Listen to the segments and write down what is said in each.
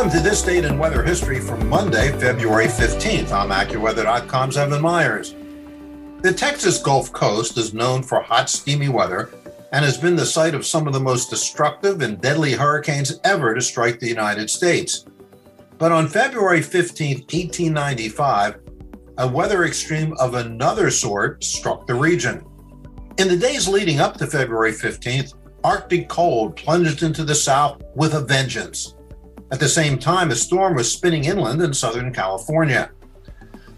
Welcome to this date in weather history for Monday, February 15th. I'm AccuWeather.com's Evan Myers. The Texas Gulf Coast is known for hot, steamy weather and has been the site of some of the most destructive and deadly hurricanes ever to strike the United States. But on February 15, 1895, a weather extreme of another sort struck the region. In the days leading up to February 15th, Arctic cold plunged into the south with a vengeance. At the same time, a storm was spinning inland in Southern California.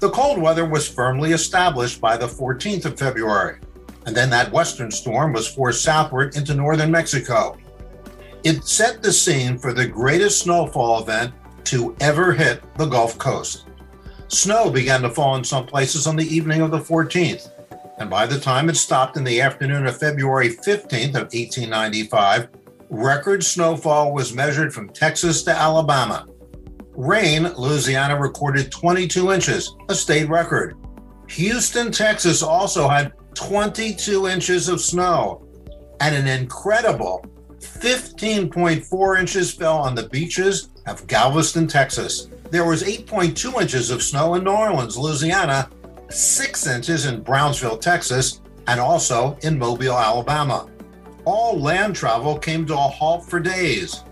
The cold weather was firmly established by the 14th of February, and then that western storm was forced southward into northern Mexico. It set the scene for the greatest snowfall event to ever hit the Gulf Coast. Snow began to fall in some places on the evening of the 14th, and by the time it stopped in the afternoon of February 15th of 1895, record snowfall was measured from Texas to Alabama. Rayne, Louisiana recorded 22 inches, a state record. Houston, Texas also had 22 inches of snow, and an incredible 15.4 inches fell on the beaches of Galveston, Texas. There was 8.2 inches of snow in New Orleans, Louisiana, 6 inches in Brownsville, Texas, and also in Mobile, Alabama all land travel came to a halt for days,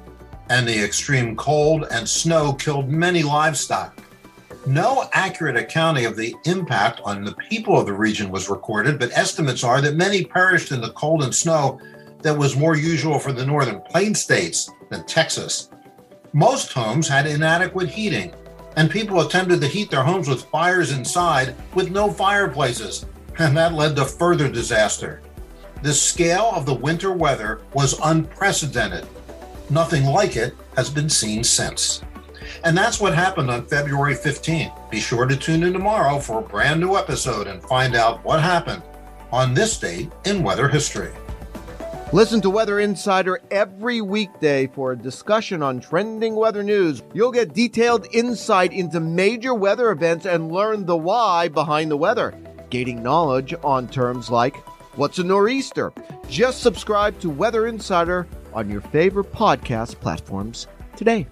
and the extreme cold and snow killed many livestock. No accurate accounting of the impact on the people of the region was recorded, but estimates are that many perished in the cold and snow that was more usual for the northern plain states than Texas. Most homes had inadequate heating, and people attempted to heat their homes with fires inside with no fireplaces, and that led to further disaster. The scale of the winter weather was unprecedented. Nothing like it has been seen since. And that's what happened on February 15th. Be sure to tune in tomorrow for a brand new episode and find out what happened on this date in weather history. Listen to Weather Insider every weekday for a discussion on trending weather news. You'll get detailed insight into major weather events and learn the why behind the weather, gaining knowledge on terms like What's a Nor'easter? Just subscribe to Weather Insider on your favorite podcast platforms today.